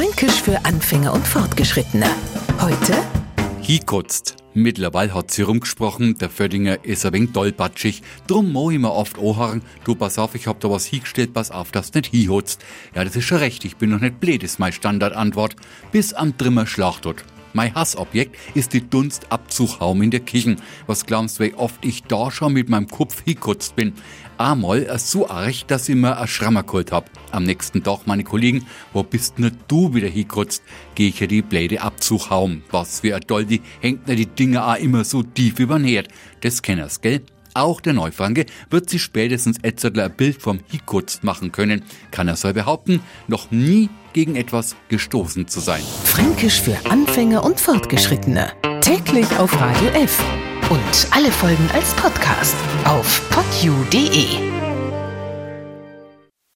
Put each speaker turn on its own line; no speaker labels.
Fränkisch für Anfänger und Fortgeschrittene. Heute
hingekotzt. Mittlerweile hat sie rumgesprochen, der Födinger ist ein wenig tollpatschig, drum mo ich mir oft ohren, du pass auf, ich hab da was hingestellt, pass auf, dass du nicht hinhotzt. Ja, das ist schon recht, ich bin noch nicht blöd, ist meine Standardantwort, bis am Trimmer Schlachtot. Mein Hassobjekt ist die Dunstabzughaum in der Küche. Was glaubst du, wie oft ich da schon mit meinem Kopf hingekotzt bin? Einmal so arg, dass ich mir ein Schrammer geholt hab. Am nächsten Tag meine Kollegen, wo bist nur du wieder hingekotzt? Geh ich ja die Bläde Abzughaum. Was für ein Doldi, hängt mir die Dinger auch immer so tief übernährt. Das kenners, gell? Auch der Neufranke wird sich spätestens Etzertler ein Bild vom Hikutz machen können. Kann er soll behaupten, noch nie gegen etwas gestoßen zu sein.
Fränkisch für Anfänger und Fortgeschrittene. Täglich auf Radio F. Und alle Folgen als Podcast auf podu.de.